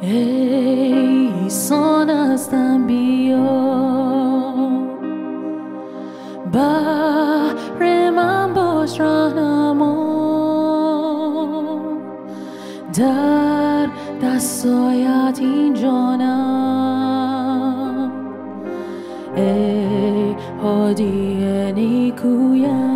ای سان هستم بیا. بر من باش راهنما. در دستایت این جانم ای هادی نیکویم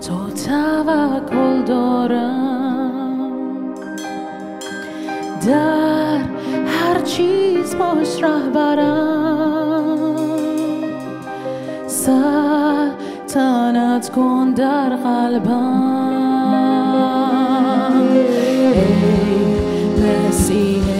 تو توکل دارم در هر چیز باش رهبرم سلطنت کن در قلبم ای مسیح